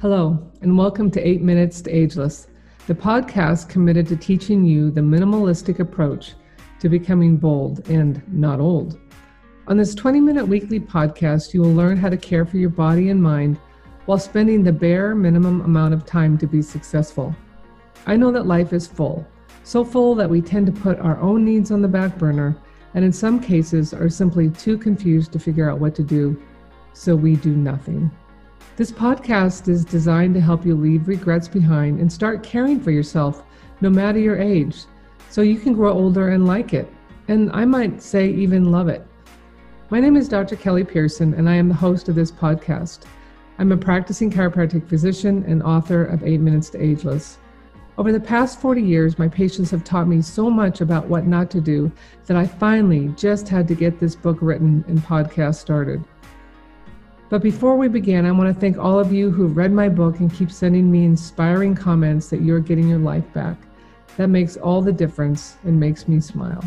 Hello, and welcome to 8 Minutes to Ageless, the podcast committed to teaching you the minimalistic approach to becoming bold and not old. On this 20 minute weekly podcast, you will learn how to care for your body and mind while spending the bare minimum amount of time to be successful. I know that life is full, so full that we tend to put our own needs on the back burner, and in some cases are simply too confused to figure out what to do, so we do nothing. This podcast is designed to help you leave regrets behind and start caring for yourself, no matter your age, so you can grow older and like it. And I might say, even love it. My name is Dr. Kelly Pearson, and I am the host of this podcast. I'm a practicing chiropractic physician and author of 8 Minutes to Ageless. Over the past 40 years, my patients have taught me so much about what not to do that I finally just had to get this book written and podcast started. But before we begin, I want to thank all of you who've read my book and keep sending me inspiring comments that you're getting your life back. That makes all the difference and makes me smile.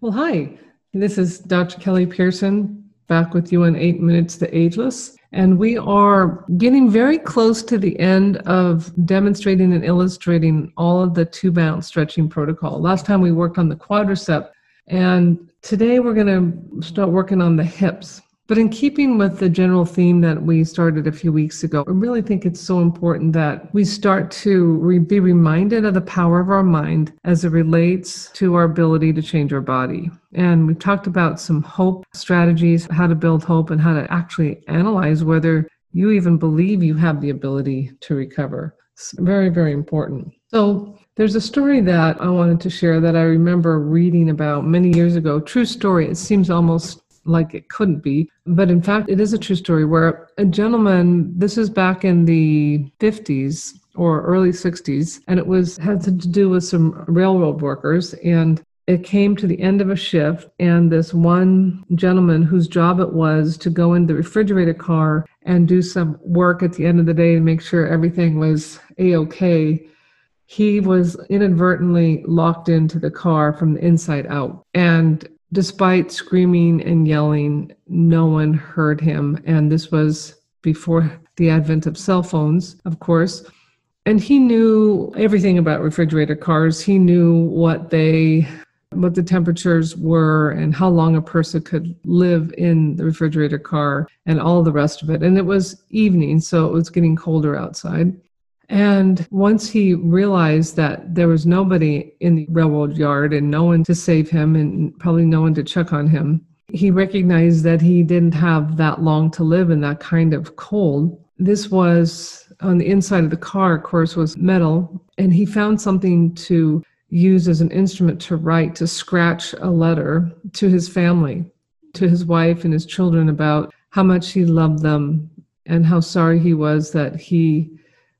Well, hi, this is Dr. Kelly Pearson back with you on 8 Minutes to Ageless. And we are getting very close to the end of demonstrating and illustrating all of the two bound stretching protocol. Last time we worked on the quadricep, and today we're going to start working on the hips. But in keeping with the general theme that we started a few weeks ago, I really think it's so important that we start to re- be reminded of the power of our mind as it relates to our ability to change our body. And we've talked about some hope strategies, how to build hope, and how to actually analyze whether you even believe you have the ability to recover. It's very, very important. So, there's a story that I wanted to share that I remember reading about many years ago. True story. It seems almost like it couldn't be. But in fact, it is a true story where a gentleman, this is back in the 50s or early 60s, and it was had to do with some railroad workers. And it came to the end of a shift, and this one gentleman whose job it was to go in the refrigerator car and do some work at the end of the day to make sure everything was a okay he was inadvertently locked into the car from the inside out. And Despite screaming and yelling, no one heard him. And this was before the advent of cell phones, of course. And he knew everything about refrigerator cars. He knew what they what the temperatures were and how long a person could live in the refrigerator car and all the rest of it. And it was evening, so it was getting colder outside. And once he realized that there was nobody in the railroad yard and no one to save him and probably no one to check on him, he recognized that he didn't have that long to live in that kind of cold. This was on the inside of the car, of course, was metal. And he found something to use as an instrument to write, to scratch a letter to his family, to his wife and his children about how much he loved them and how sorry he was that he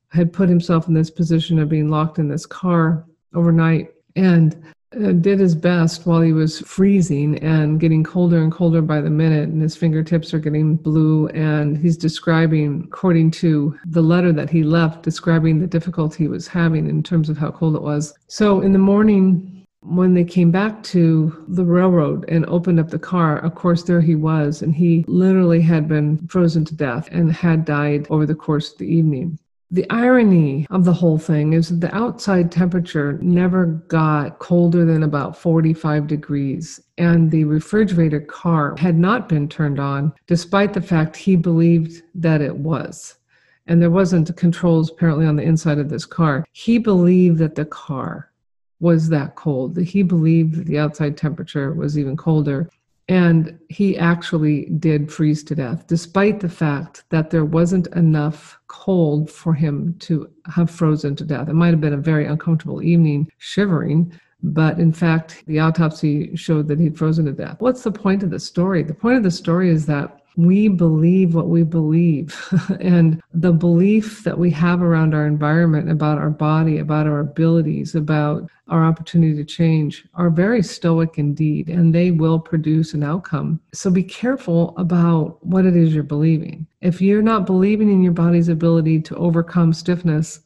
had put himself in this position of being locked in this car overnight and uh, did his best while he was freezing and getting colder and colder by the minute and his fingertips are getting blue and he's describing according to the letter that he left describing the difficulty he was having in terms of how cold it was so in the morning when they came back to the railroad and opened up the car, of course, there he was, and he literally had been frozen to death and had died over the course of the evening. The irony of the whole thing is that the outside temperature never got colder than about 45 degrees, and the refrigerator car had not been turned on, despite the fact he believed that it was. And there wasn't controls apparently on the inside of this car. He believed that the car was that cold, that he believed that the outside temperature was even colder. And he actually did freeze to death, despite the fact that there wasn't enough cold for him to have frozen to death. It might have been a very uncomfortable evening, shivering, but in fact, the autopsy showed that he'd frozen to death. What's the point of the story? The point of the story is that we believe what we believe. and the belief that we have around our environment, about our body, about our abilities, about our opportunity to change are very stoic indeed, and they will produce an outcome. So be careful about what it is you're believing. If you're not believing in your body's ability to overcome stiffness,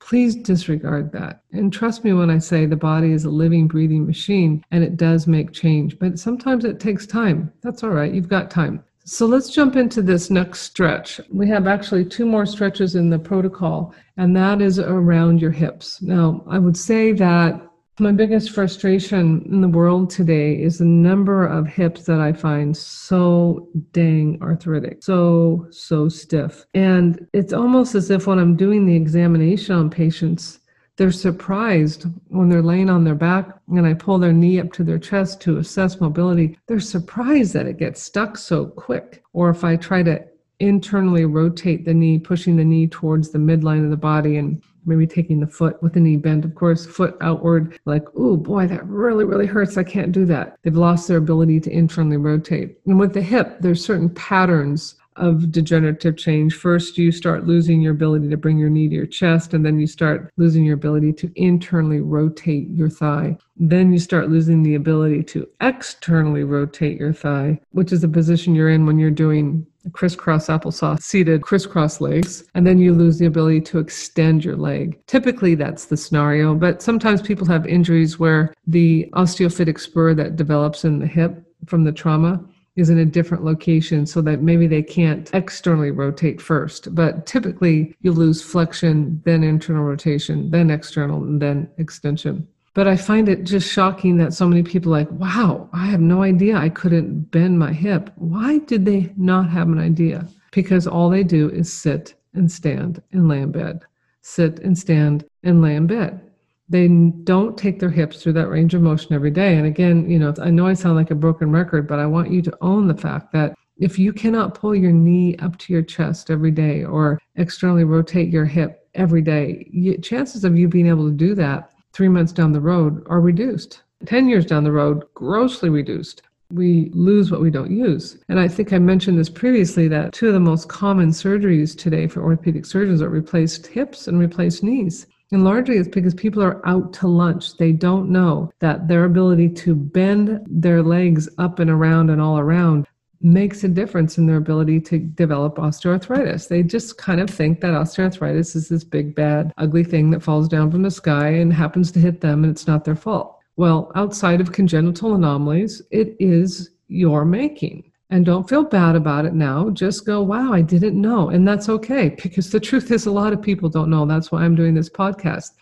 please disregard that. And trust me when I say the body is a living, breathing machine and it does make change, but sometimes it takes time. That's all right, you've got time. So let's jump into this next stretch. We have actually two more stretches in the protocol, and that is around your hips. Now, I would say that my biggest frustration in the world today is the number of hips that I find so dang arthritic, so, so stiff. And it's almost as if when I'm doing the examination on patients, they're surprised when they're laying on their back and I pull their knee up to their chest to assess mobility. They're surprised that it gets stuck so quick. Or if I try to internally rotate the knee, pushing the knee towards the midline of the body and maybe taking the foot with the knee bent, of course, foot outward, like, oh boy, that really, really hurts. I can't do that. They've lost their ability to internally rotate. And with the hip, there's certain patterns of degenerative change. First, you start losing your ability to bring your knee to your chest, and then you start losing your ability to internally rotate your thigh. Then you start losing the ability to externally rotate your thigh, which is the position you're in when you're doing crisscross applesauce seated crisscross legs and then you lose the ability to extend your leg typically that's the scenario but sometimes people have injuries where the osteophytic spur that develops in the hip from the trauma is in a different location so that maybe they can't externally rotate first. But typically, you lose flexion, then internal rotation, then external, and then extension. But I find it just shocking that so many people like, wow, I have no idea I couldn't bend my hip. Why did they not have an idea? Because all they do is sit and stand and lay in bed, sit and stand and lay in bed they don't take their hips through that range of motion every day. And again, you know, I know I sound like a broken record, but I want you to own the fact that if you cannot pull your knee up to your chest every day or externally rotate your hip every day, you, chances of you being able to do that three months down the road are reduced. 10 years down the road, grossly reduced. We lose what we don't use. And I think I mentioned this previously that two of the most common surgeries today for orthopedic surgeons are replaced hips and replaced knees. And largely it's because people are out to lunch. They don't know that their ability to bend their legs up and around and all around makes a difference in their ability to develop osteoarthritis. They just kind of think that osteoarthritis is this big, bad, ugly thing that falls down from the sky and happens to hit them and it's not their fault. Well, outside of congenital anomalies, it is your making. And don't feel bad about it now. Just go, wow, I didn't know. And that's okay because the truth is, a lot of people don't know. That's why I'm doing this podcast.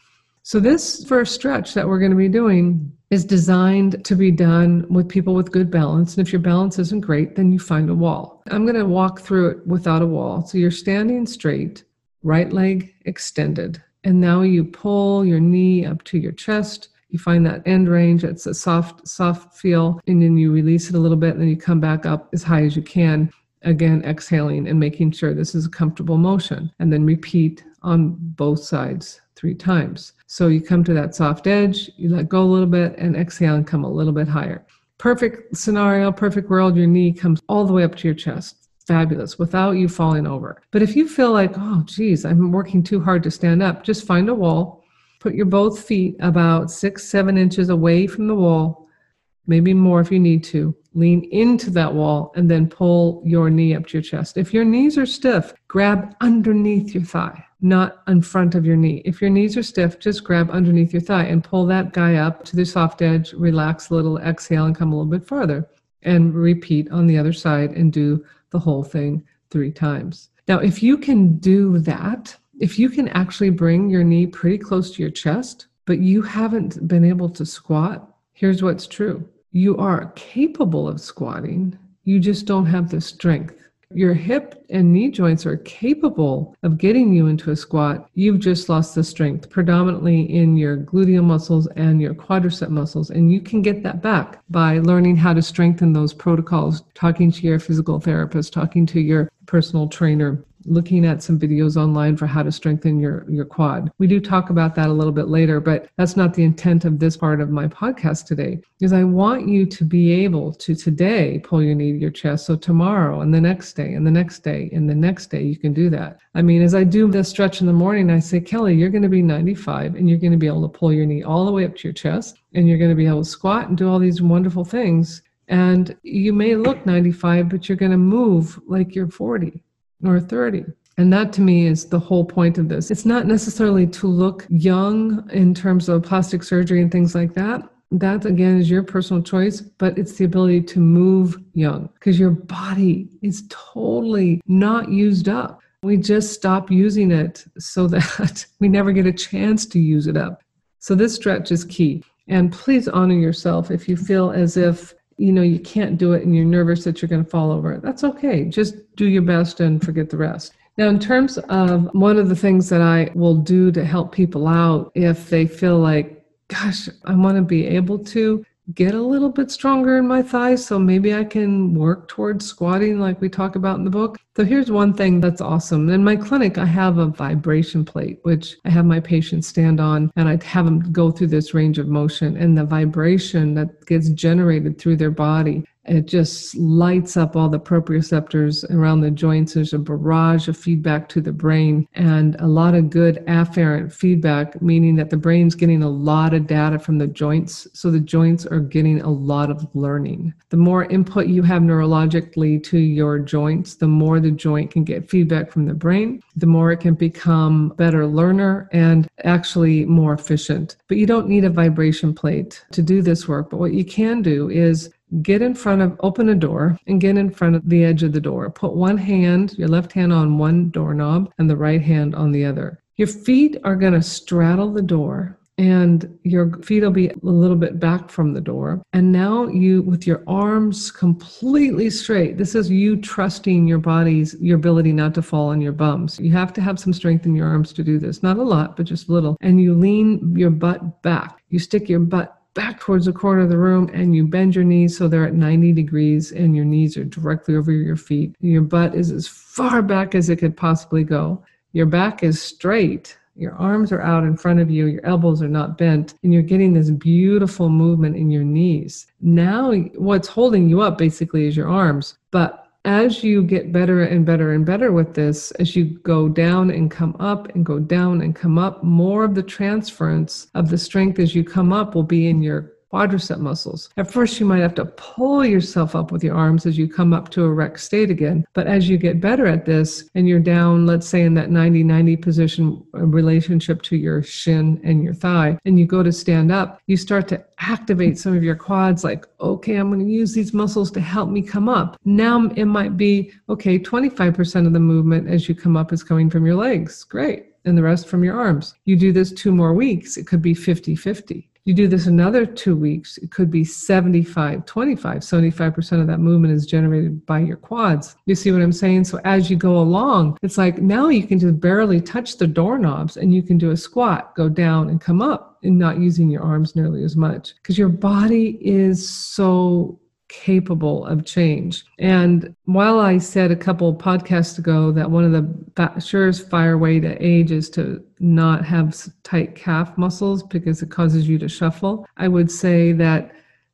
So, this first stretch that we're going to be doing is designed to be done with people with good balance. And if your balance isn't great, then you find a wall. I'm going to walk through it without a wall. So, you're standing straight, right leg extended. And now you pull your knee up to your chest you find that end range it's a soft soft feel and then you release it a little bit and then you come back up as high as you can. Again exhaling and making sure this is a comfortable motion and then repeat on both sides three times. So you come to that soft edge you let go a little bit and exhale and come a little bit higher. Perfect scenario perfect world your knee comes all the way up to your chest. Fabulous without you falling over. But if you feel like oh geez i'm working too hard to stand up just find a wall Put your both feet about six, seven inches away from the wall, maybe more if you need to. Lean into that wall and then pull your knee up to your chest. If your knees are stiff, grab underneath your thigh, not in front of your knee. If your knees are stiff, just grab underneath your thigh and pull that guy up to the soft edge, relax a little, exhale, and come a little bit farther. And repeat on the other side and do the whole thing three times. Now, if you can do that, if you can actually bring your knee pretty close to your chest, but you haven't been able to squat, here's what's true you are capable of squatting, you just don't have the strength. Your hip and knee joints are capable of getting you into a squat. You've just lost the strength, predominantly in your gluteal muscles and your quadricep muscles. And you can get that back by learning how to strengthen those protocols, talking to your physical therapist, talking to your personal trainer, looking at some videos online for how to strengthen your, your quad. We do talk about that a little bit later, but that's not the intent of this part of my podcast today. Is I want you to be able to today pull your knee to your chest. So tomorrow and the next day and the next day and the next day you can do that. I mean, as I do the stretch in the morning, I say, Kelly, you're going to be 95 and you're going to be able to pull your knee all the way up to your chest and you're going to be able to squat and do all these wonderful things. And you may look 95, but you're going to move like you're 40 or 30. And that to me is the whole point of this. It's not necessarily to look young in terms of plastic surgery and things like that. that again is your personal choice, but it's the ability to move young because your body is totally not used up. We just stop using it so that we never get a chance to use it up. So this stretch is key. And please honor yourself if you feel as if you know you can't do it and you're nervous that you're going to fall over. That's okay. Just do your best and forget the rest. Now, in terms of one of the things that I will do to help people out if they feel like, gosh, I want to be able to get a little bit stronger in my thighs so maybe I can work towards squatting like we talk about in the book. So here's one thing that's awesome. In my clinic, I have a vibration plate, which I have my patients stand on and I have them go through this range of motion and the vibration that gets generated through their body it just lights up all the proprioceptors around the joints. There's a barrage of feedback to the brain and a lot of good afferent feedback, meaning that the brain's getting a lot of data from the joints. So the joints are getting a lot of learning. The more input you have neurologically to your joints, the more the joint can get feedback from the brain, the more it can become better learner and actually more efficient. But you don't need a vibration plate to do this work. But what you can do is get in front of, open a door and get in front of the edge of the door. Put one hand, your left hand on one doorknob and the right hand on the other. Your feet are going to straddle the door and your feet will be a little bit back from the door. And now you, with your arms completely straight, this is you trusting your body's, your ability not to fall on your bums. You have to have some strength in your arms to do this. Not a lot, but just a little. And you lean your butt back. You stick your butt back towards the corner of the room and you bend your knees so they're at 90 degrees and your knees are directly over your feet. Your butt is as far back as it could possibly go. Your back is straight. Your arms are out in front of you, your elbows are not bent, and you're getting this beautiful movement in your knees. Now, what's holding you up basically is your arms, but as you get better and better and better with this, as you go down and come up and go down and come up, more of the transference of the strength as you come up will be in your quadricep muscles. At first, you might have to pull yourself up with your arms as you come up to a erect state again. But as you get better at this and you're down, let's say in that 90 90 position relationship to your shin and your thigh, and you go to stand up, you start to activate some of your quads like, okay, I'm going to use these muscles to help me come up. Now it might be, okay, 25% of the movement as you come up is coming from your legs. Great. And the rest from your arms. You do this two more weeks, it could be 50 50. You do this another two weeks, it could be 75, 25. 75% of that movement is generated by your quads. You see what I'm saying? So as you go along, it's like now you can just barely touch the doorknobs and you can do a squat, go down and come up and not using your arms nearly as much because your body is so capable of change. And while I said a couple podcasts ago that one of the surest fire way to age is to not have tight calf muscles because it causes you to shuffle, I would say that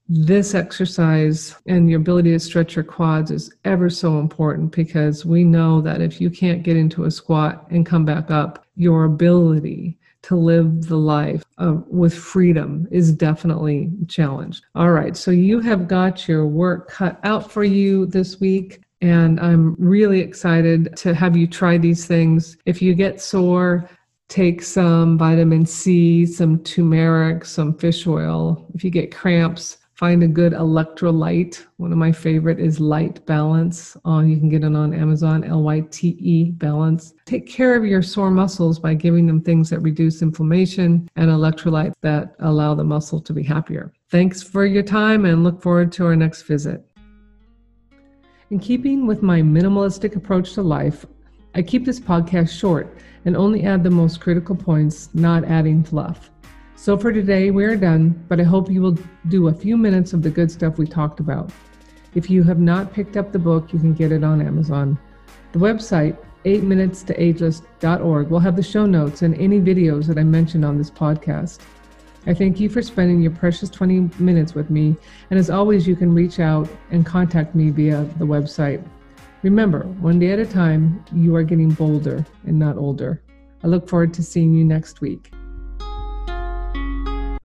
this exercise and your ability to stretch your quads is ever so important because we know that if you can't get into a squat and come back up, your ability to live the life of, with freedom is definitely challenged. All right, so you have got your work cut out for you this week. And I'm really excited to have you try these things. If you get sore, take some vitamin C, some turmeric, some fish oil. If you get cramps, find a good electrolyte. One of my favorite is Lyte Balance. On you can get it on Amazon, L Y T E Balance. Take care of your sore muscles by giving them things that reduce inflammation and electrolytes that allow the muscle to be happier. Thanks for your time and look forward to our next visit. In keeping with my minimalistic approach to life, I keep this podcast short and only add the most critical points, not adding fluff. So for today, we're done, but I hope you will do a few minutes of the good stuff we talked about. If you have not picked up the book, you can get it on Amazon. The website, 8minutes to will have the show notes and any videos that I mentioned on this podcast. I thank you for spending your precious 20 minutes with me, and as always, you can reach out and contact me via the website. Remember, one day at a time, you are getting bolder and not older. I look forward to seeing you next week.